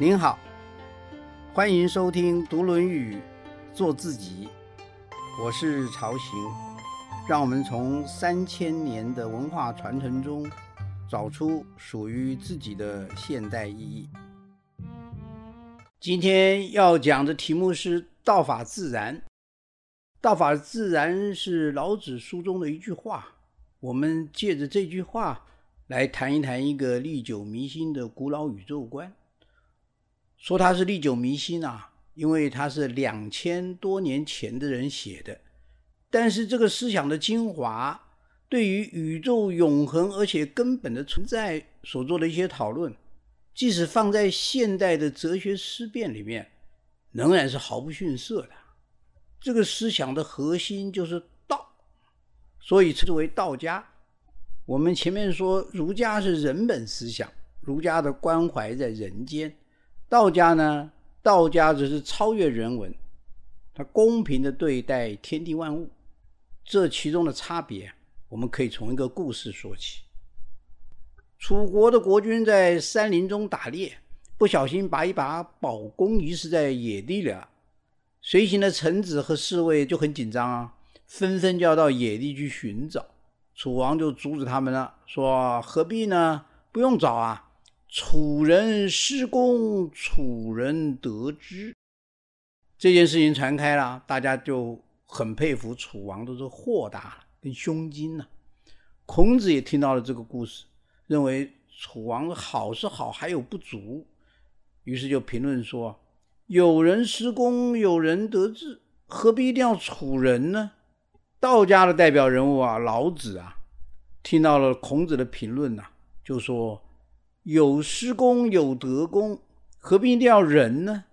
您好，欢迎收听《读论语，做自己》，我是曹行，让我们从三千年的文化传承中，找出属于自己的现代意义。今天要讲的题目是“道法自然”。道法自然是老子书中的一句话，我们借着这句话来谈一谈一个历久弥新的古老宇宙观。说它是历久弥新啊，因为它是两千多年前的人写的，但是这个思想的精华，对于宇宙永恒而且根本的存在所做的一些讨论，即使放在现代的哲学思辨里面，仍然是毫不逊色的。这个思想的核心就是道，所以称之为道家。我们前面说儒家是人本思想，儒家的关怀在人间；道家呢，道家只是超越人文，他公平的对待天地万物。这其中的差别，我们可以从一个故事说起。楚国的国君在山林中打猎，不小心把一把宝弓遗失在野地里了。随行的臣子和侍卫就很紧张啊，纷纷就要到野地去寻找。楚王就阻止他们了，说：“何必呢？不用找啊！楚人失公，楚人得之。”这件事情传开了，大家就很佩服楚王的这豁达跟胸襟呢。孔子也听到了这个故事，认为楚王好是好，还有不足，于是就评论说。有人施公，有人得志，何必一定要楚人呢？道家的代表人物啊，老子啊，听到了孔子的评论呐，就说：有施功，有得功，何必一定要人呢？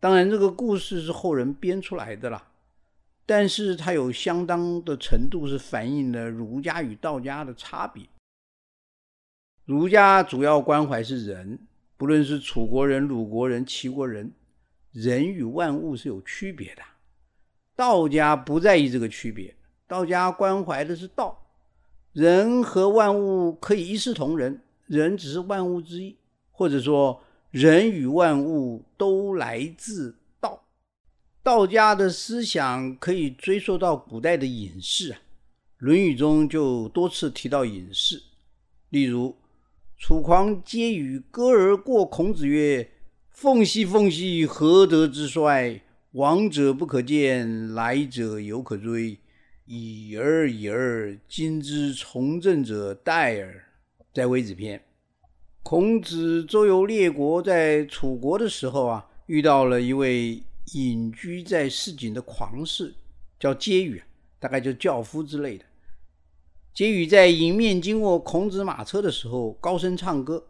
当然，这个故事是后人编出来的啦，但是它有相当的程度是反映了儒家与道家的差别。儒家主要关怀是人，不论是楚国人、鲁国人、齐国人。人与万物是有区别的，道家不在意这个区别，道家关怀的是道，人和万物可以一视同仁，人只是万物之一，或者说人与万物都来自道。道家的思想可以追溯到古代的隐士啊，《论语》中就多次提到隐士，例如楚狂皆与歌而过孔子曰。凤兮凤兮，何德之衰？往者不可见，来者犹可追。已而已而，今之从政者殆耳。在《微子篇》，孔子周游列国，在楚国的时候啊，遇到了一位隐居在市井的狂士，叫婕妤，大概就教夫之类的。婕妤在迎面经过孔子马车的时候，高声唱歌。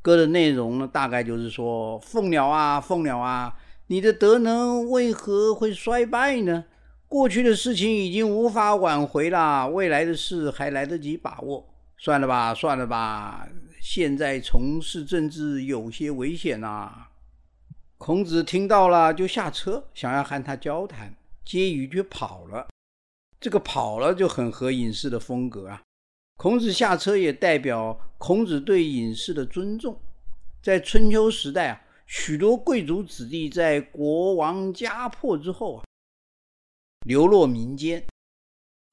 歌的内容呢，大概就是说：“凤鸟啊，凤鸟啊，你的德能为何会衰败呢？过去的事情已经无法挽回了，未来的事还来得及把握。算了吧，算了吧，现在从事政治有些危险呐。”孔子听到了，就下车，想要和他交谈，婕妤却跑了。这个跑了就很合隐士的风格啊。孔子下车也代表孔子对隐士的尊重。在春秋时代啊，许多贵族子弟在国王家破之后啊，流落民间。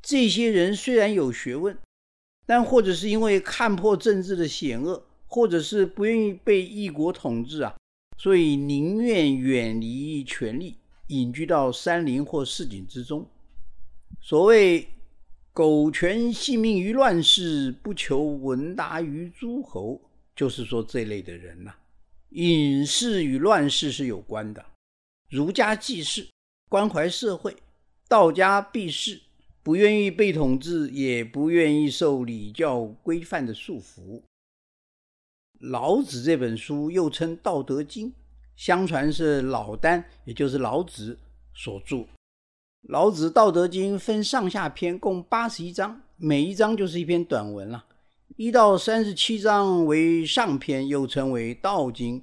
这些人虽然有学问，但或者是因为看破政治的险恶，或者是不愿意被异国统治啊，所以宁愿远离权力，隐居到山林或市井之中。所谓。苟全性命于乱世，不求闻达于诸侯，就是说这类的人呐，隐士与乱世是有关的。儒家济世，关怀社会；道家避世，不愿意被统治，也不愿意受礼教规范的束缚。老子这本书又称《道德经》，相传是老聃，也就是老子所著。老子《道德经》分上下篇，共八十一章，每一章就是一篇短文了。一到三十七章为上篇，又称为《道经》；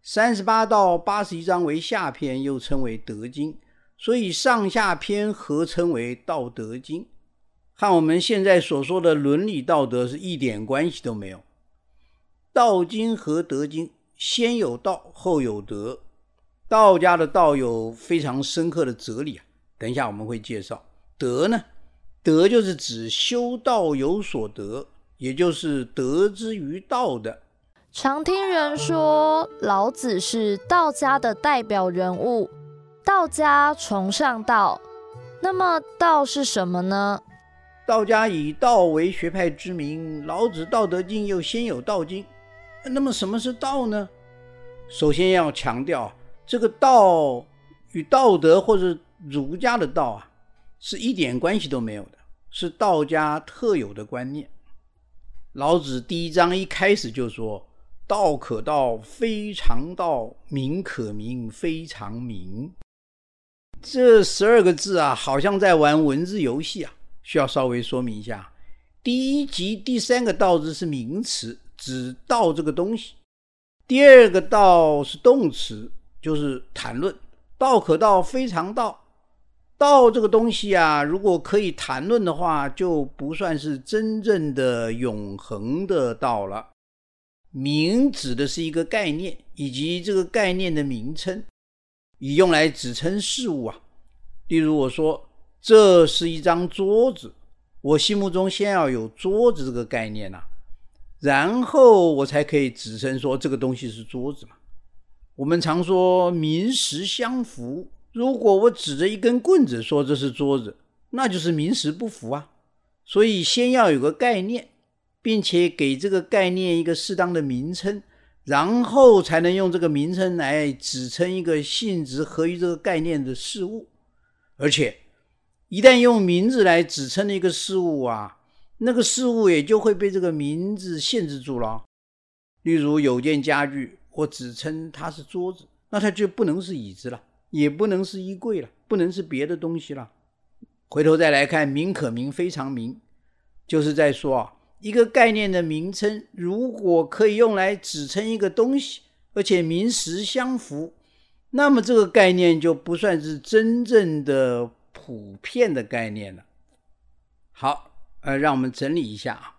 三十八到八十一章为下篇，又称为《德经》。所以上下篇合称为《道德经》，和我们现在所说的伦理道德是一点关系都没有。《道经》和《德经》先有道，后有德。道家的道有非常深刻的哲理啊，等一下我们会介绍。德呢，德就是指修道有所得，也就是得之于道的。常听人说，老子是道家的代表人物，道家崇尚道。那么道是什么呢？道家以道为学派之名，老子《道德经》又先有《道经》。那么什么是道呢？首先要强调。这个道与道德或者儒家的道啊，是一点关系都没有的，是道家特有的观念。老子第一章一开始就说：“道可道，非常道；名可名，非常名。”这十二个字啊，好像在玩文字游戏啊，需要稍微说明一下。第一集第三个“道”字是名词，指道这个东西；第二个“道”是动词。就是谈论道可道非常道，道这个东西啊，如果可以谈论的话，就不算是真正的永恒的道了。名指的是一个概念，以及这个概念的名称，以用来指称事物啊。例如我说这是一张桌子，我心目中先要有桌子这个概念呐，然后我才可以指称说这个东西是桌子嘛。我们常说名实相符，如果我指着一根棍子说这是桌子，那就是名实不符啊。所以先要有个概念，并且给这个概念一个适当的名称，然后才能用这个名称来指称一个性质合于这个概念的事物。而且，一旦用名字来指称一个事物啊，那个事物也就会被这个名字限制住了。例如有件家具。我只称它是桌子，那它就不能是椅子了，也不能是衣柜了，不能是别的东西了。回头再来看“名可名，非常名”，就是在说啊，一个概念的名称如果可以用来指称一个东西，而且名实相符，那么这个概念就不算是真正的普遍的概念了。好，呃，让我们整理一下啊，“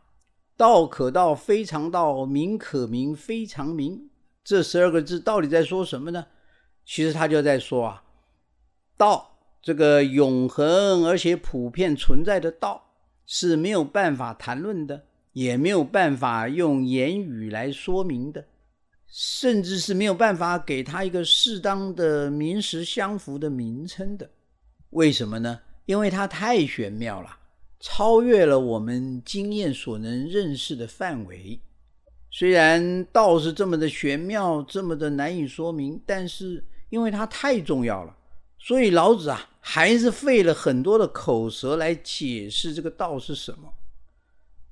道可道，非常道；名可名，非常名。”这十二个字到底在说什么呢？其实他就在说啊，道这个永恒而且普遍存在的道是没有办法谈论的，也没有办法用言语来说明的，甚至是没有办法给他一个适当的名实相符的名称的。为什么呢？因为它太玄妙了，超越了我们经验所能认识的范围。虽然道是这么的玄妙，这么的难以说明，但是因为它太重要了，所以老子啊还是费了很多的口舌来解释这个道是什么。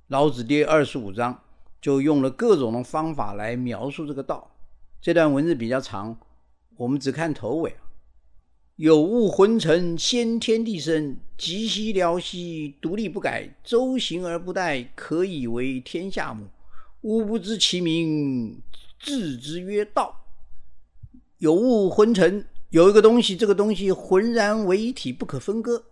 老子第二十五章就用了各种的方法来描述这个道。这段文字比较长，我们只看头尾有物浑成，先天地生，极兮辽兮，独立不改，周行而不殆，可以为天下母。吾不知其名，字之曰道。有物浑成，有一个东西，这个东西浑然为一体，不可分割。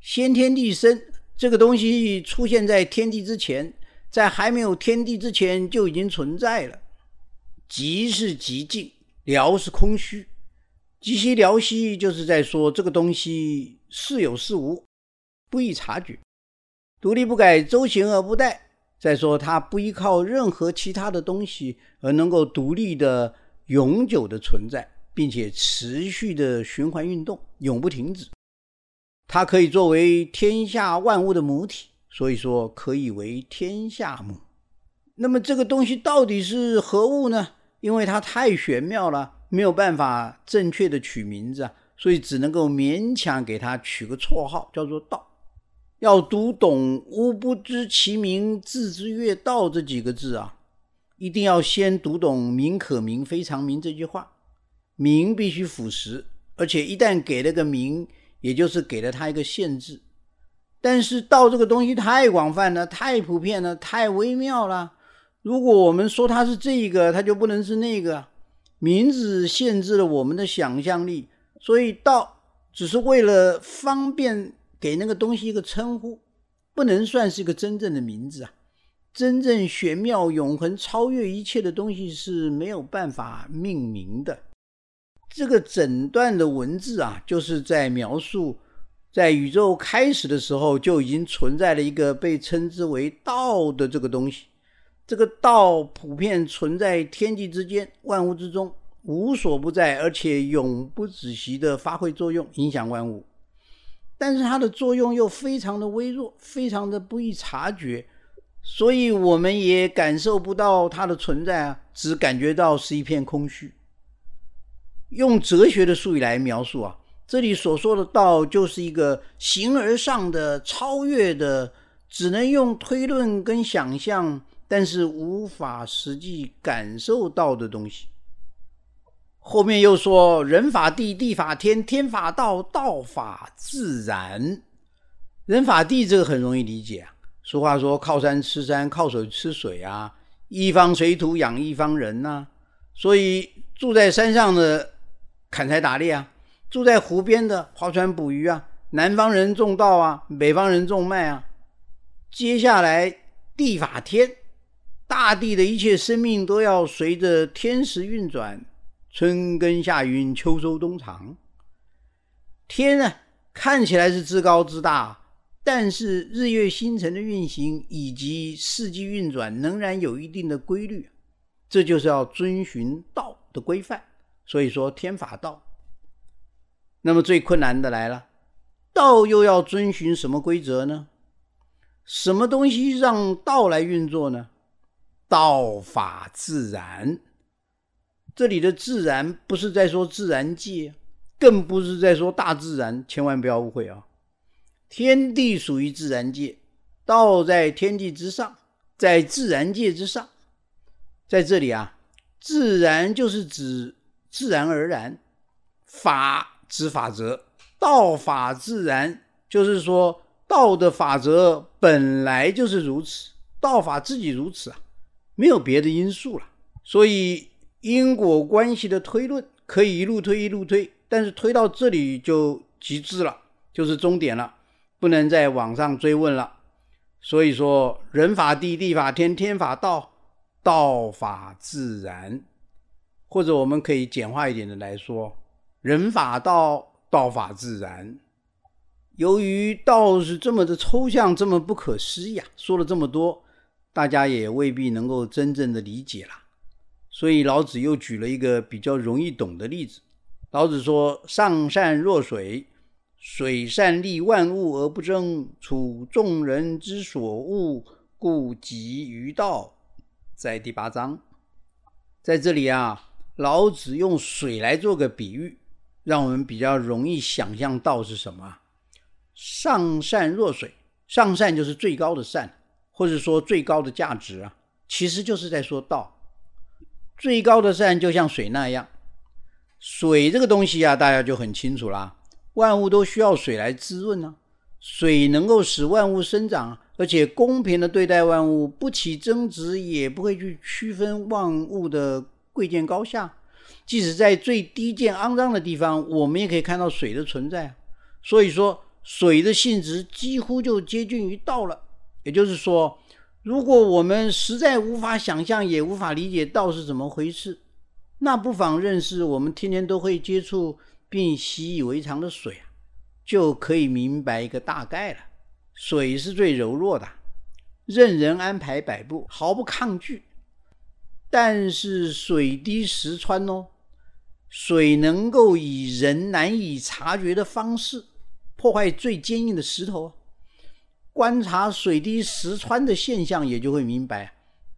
先天地生，这个东西出现在天地之前，在还没有天地之前就已经存在了。极是极静，辽是空虚，极兮辽兮，就是在说这个东西似有似无，不易察觉，独立不改，周行而不殆。再说，它不依靠任何其他的东西而能够独立的、永久的存在，并且持续的循环运动，永不停止。它可以作为天下万物的母体，所以说可以为天下母。那么这个东西到底是何物呢？因为它太玄妙了，没有办法正确的取名字啊，所以只能够勉强给它取个绰号，叫做道。要读懂“吾不知其名，字之曰道”这几个字啊，一定要先读懂“名可名，非常名”这句话。名必须符实，而且一旦给了个名，也就是给了他一个限制。但是道这个东西太广泛了，太普遍了，太微妙了。如果我们说它是这个，它就不能是那个。名字限制了我们的想象力，所以道只是为了方便。给那个东西一个称呼，不能算是一个真正的名字啊！真正玄妙、永恒、超越一切的东西是没有办法命名的。这个整段的文字啊，就是在描述，在宇宙开始的时候就已经存在了一个被称之为道的这个东西。这个道普遍存在天地之间、万物之中，无所不在，而且永不止息的发挥作用，影响万物。但是它的作用又非常的微弱，非常的不易察觉，所以我们也感受不到它的存在啊，只感觉到是一片空虚。用哲学的术语来描述啊，这里所说的道就是一个形而上的、超越的，只能用推论跟想象，但是无法实际感受到的东西。后面又说人法地，地法天，天法道，道法自然。人法地这个很容易理解啊，俗话说靠山吃山，靠水吃水啊，一方水土养一方人呐，所以住在山上的。砍柴打猎啊，住在湖边的划船捕鱼啊，南方人种稻啊，北方人种麦啊。接下来地法天，大地的一切生命都要随着天时运转，春耕夏耘，秋收冬藏。天呢，看起来是至高至大，但是日月星辰的运行以及四季运转仍然有一定的规律，这就是要遵循道的规范。所以说天法道，那么最困难的来了，道又要遵循什么规则呢？什么东西让道来运作呢？道法自然，这里的自然不是在说自然界，更不是在说大自然，千万不要误会啊！天地属于自然界，道在天地之上，在自然界之上，在这里啊，自然就是指。自然而然，法之法则，道法自然，就是说道的法则本来就是如此，道法自己如此啊，没有别的因素了。所以因果关系的推论可以一路推一路推，但是推到这里就极致了，就是终点了，不能再往上追问了。所以说人法地，地法天，天法道，道法自然。或者我们可以简化一点的来说，人法道，道法自然。由于道是这么的抽象，这么不可思议啊，说了这么多，大家也未必能够真正的理解了。所以老子又举了一个比较容易懂的例子。老子说：“上善若水，水善利万物而不争，处众人之所恶，故几于道。”在第八章，在这里啊。老子用水来做个比喻，让我们比较容易想象道是什么。上善若水，上善就是最高的善，或者说最高的价值啊，其实就是在说道。最高的善就像水那样，水这个东西啊，大家就很清楚啦。万物都需要水来滋润呢，水能够使万物生长，而且公平的对待万物，不起争执，也不会去区分万物的。贵贱高下，即使在最低贱肮脏的地方，我们也可以看到水的存在。所以说，水的性质几乎就接近于道了。也就是说，如果我们实在无法想象，也无法理解道是怎么回事，那不妨认识我们天天都会接触并习以为常的水啊，就可以明白一个大概了。水是最柔弱的，任人安排摆布，毫不抗拒。但是水滴石穿哦，水能够以人难以察觉的方式破坏最坚硬的石头啊。观察水滴石穿的现象，也就会明白，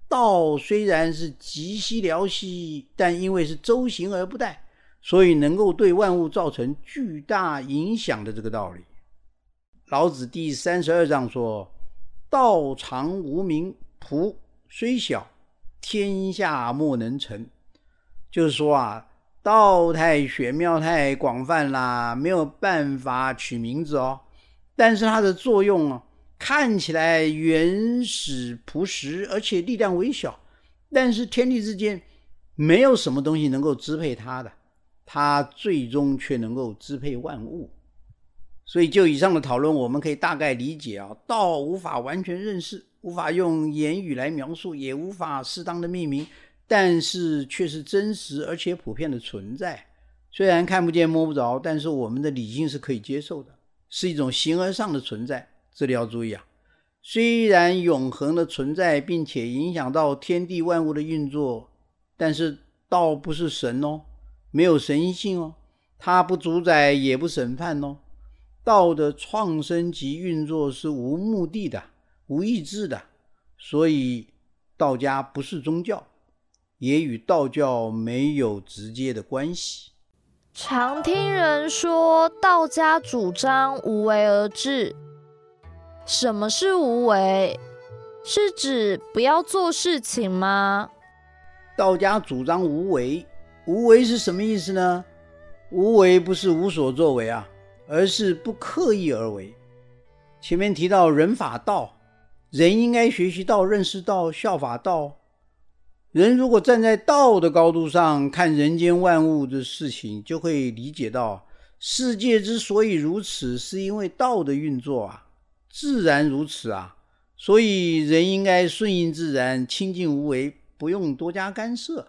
道虽然是极兮辽兮，但因为是周行而不殆，所以能够对万物造成巨大影响的这个道理。老子第三十二章说：“道常无名，仆虽小。”天下莫能成，就是说啊，道太玄妙太广泛啦，没有办法取名字哦。但是它的作用啊，看起来原始朴实，而且力量微小。但是天地之间没有什么东西能够支配它的，它最终却能够支配万物。所以就以上的讨论，我们可以大概理解啊，道无法完全认识，无法用言语来描述，也无法适当的命名，但是却是真实而且普遍的存在。虽然看不见摸不着，但是我们的理性是可以接受的，是一种形而上的存在。这里要注意啊，虽然永恒的存在，并且影响到天地万物的运作，但是道不是神哦，没有神性哦，它不主宰也不审判哦。道的创生及运作是无目的的、无意志的，所以道家不是宗教，也与道教没有直接的关系。常听人说道家主张无为而治，什么是无为？是指不要做事情吗？道家主张无为，无为是什么意思呢？无为不是无所作为啊，而是不刻意而为。前面提到人法道，人应该学习道、认识道、效法道。人如果站在道的高度上看人间万物的事情，就会理解到世界之所以如此，是因为道的运作啊，自然如此啊。所以人应该顺应自然，清净无为，不用多加干涉。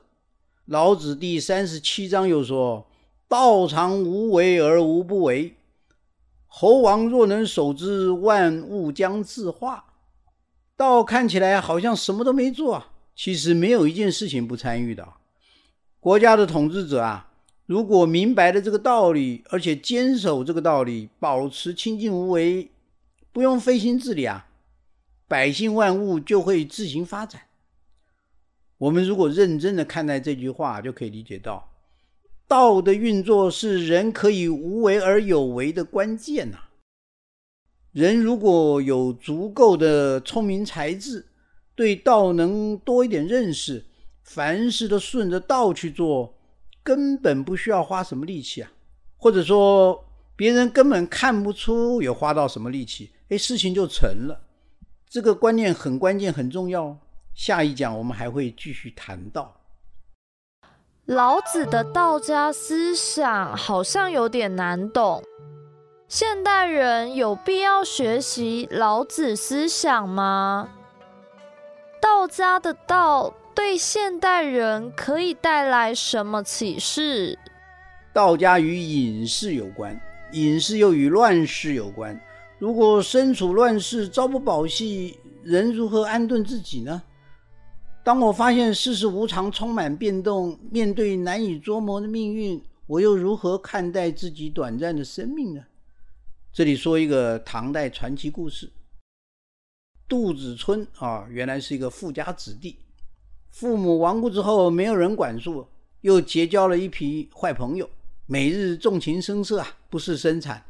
老子第三十七章又说：“道常无为而无不为，猴王若能守之，万物将自化。”道看起来好像什么都没做。其实没有一件事情不参与的。国家的统治者啊，如果明白了这个道理，而且坚守这个道理，保持清净无为，不用费心治理啊，百姓万物就会自行发展。我们如果认真的看待这句话，就可以理解到，道的运作是人可以无为而有为的关键呐。人如果有足够的聪明才智，对道能多一点认识，凡事都顺着道去做，根本不需要花什么力气啊，或者说别人根本看不出有花到什么力气，哎，事情就成了。这个观念很关键，很重要。下一讲我们还会继续谈到老子的道家思想，好像有点难懂。现代人有必要学习老子思想吗？道家的道对现代人可以带来什么启示？道家与隐士有关，隐士又与乱世有关。如果身处乱世，朝不保夕，人如何安顿自己呢？当我发现世事无常，充满变动，面对难以捉摸的命运，我又如何看待自己短暂的生命呢？这里说一个唐代传奇故事。杜子春啊，原来是一个富家子弟，父母亡故之后没有人管束，又结交了一批坏朋友，每日纵情声色啊，不事生产，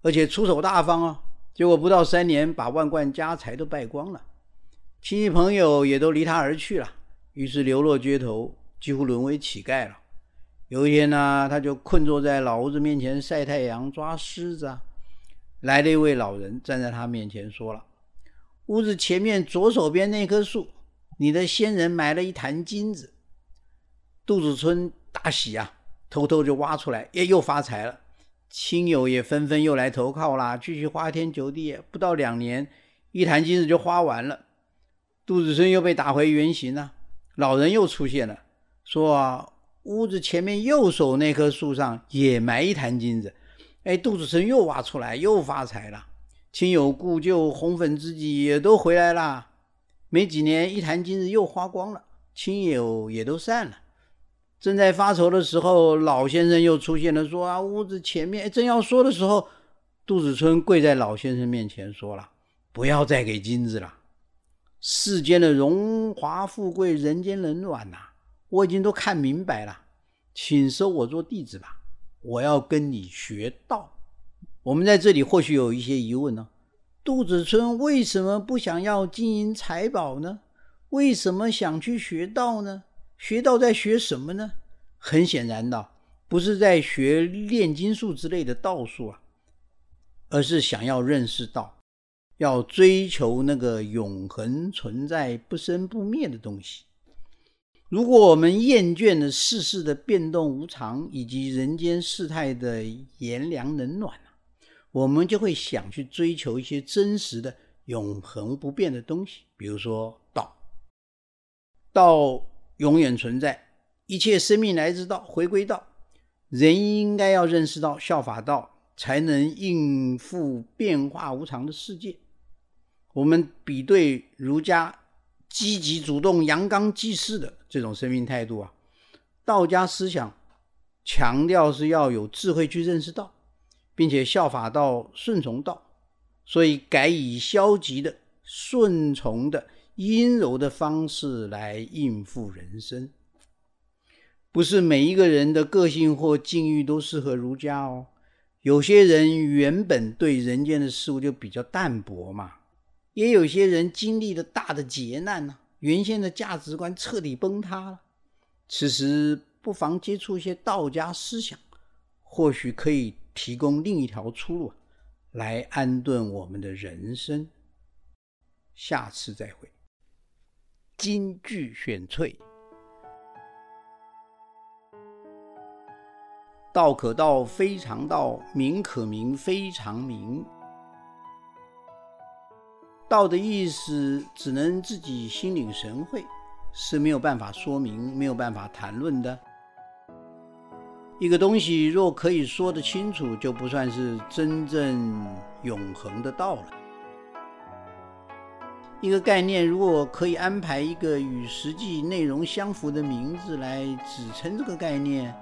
而且出手大方啊。结果不到三年，把万贯家财都败光了，亲戚朋友也都离他而去了，于是流落街头，几乎沦为乞丐了。有一天呢，他就困坐在老屋子面前晒太阳抓虱子啊，来了一位老人站在他面前说了。屋子前面左手边那棵树，你的先人埋了一坛金子。杜子春大喜啊，偷偷就挖出来，也又发财了。亲友也纷纷又来投靠啦，继续花天酒地。不到两年，一坛金子就花完了。杜子春又被打回原形了。老人又出现了，说啊，屋子前面右手那棵树上也埋一坛金子。哎，杜子春又挖出来，又发财了。亲友故旧、红粉知己也都回来了。没几年，一坛金子又花光了，亲友也都散了。正在发愁的时候，老先生又出现了，说：“啊，屋子前面。”正要说的时候，杜子春跪在老先生面前说了：“不要再给金子了，世间的荣华富贵、人间冷暖呐，我已经都看明白了，请收我做弟子吧，我要跟你学道。”我们在这里或许有一些疑问呢：杜子春为什么不想要金银财宝呢？为什么想去学道呢？学道在学什么呢？很显然的，不是在学炼金术之类的道术啊，而是想要认识道，要追求那个永恒存在、不生不灭的东西。如果我们厌倦了世事的变动无常，以及人间世态的炎凉冷暖我们就会想去追求一些真实的、永恒不变的东西，比如说道，道永远存在，一切生命来自道，回归道。人应该要认识到效法道，才能应付变化无常的世界。我们比对儒家积极主动、阳刚济世的这种生命态度啊，道家思想强调是要有智慧去认识道，并且效法道、顺从道，所以改以消极的、顺从的、阴柔的方式来应付人生。不是每一个人的个性或境遇都适合儒家哦。有些人原本对人间的事物就比较淡薄嘛，也有些人经历了大的劫难呢，原先的价值观彻底崩塌了。此时不妨接触一些道家思想，或许可以提供另一条出路，来安顿我们的人生。下次再会。金句选粹。道可道，非常道；名可名，非常名。道的意思只能自己心领神会，是没有办法说明、没有办法谈论的。一个东西若可以说得清楚，就不算是真正永恒的道了。一个概念如果可以安排一个与实际内容相符的名字来指称这个概念。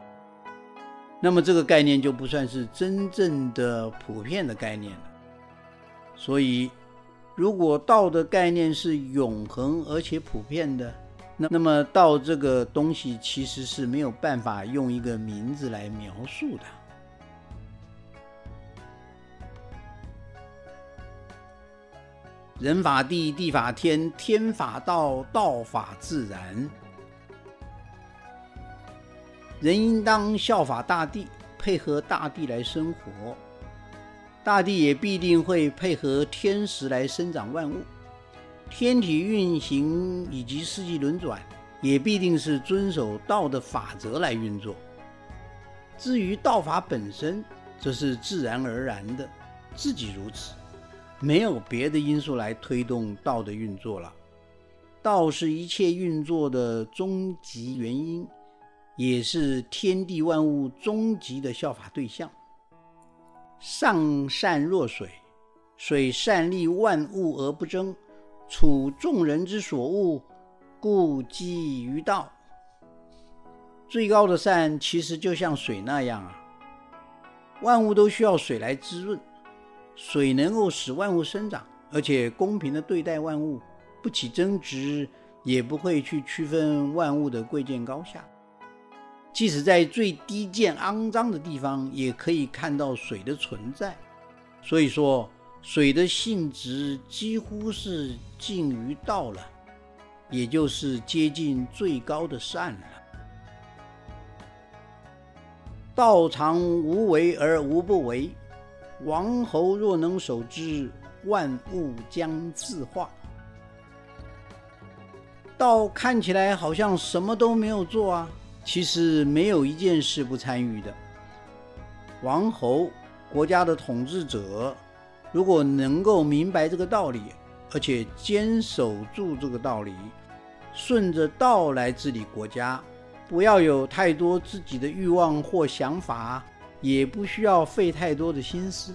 那么这个概念就不算是真正的普遍的概念了。所以，如果道的概念是永恒而且普遍的，那那么道这个东西其实是没有办法用一个名字来描述的。人法地，地法天，天法道，道法自然。人应当效法大地，配合大地来生活，大地也必定会配合天时来生长万物。天体运行以及四季轮转，也必定是遵守道的法则来运作。至于道法本身，则是自然而然的，自己如此，没有别的因素来推动道的运作了。道是一切运作的终极原因。也是天地万物终极的效法对象。上善若水，水善利万物而不争，处众人之所恶，故几于道。最高的善其实就像水那样啊，万物都需要水来滋润，水能够使万物生长，而且公平的对待万物，不起争执，也不会去区分万物的贵贱高下。即使在最低贱、肮脏的地方，也可以看到水的存在。所以说，水的性质几乎是近于道了，也就是接近最高的善了。道常无为而无不为，王侯若能守之，万物将自化。道看起来好像什么都没有做啊。其实没有一件事不参与的。王侯，国家的统治者，如果能够明白这个道理，而且坚守住这个道理，顺着道来治理国家，不要有太多自己的欲望或想法，也不需要费太多的心思，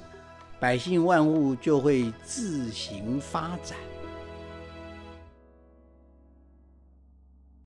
百姓万物就会自行发展。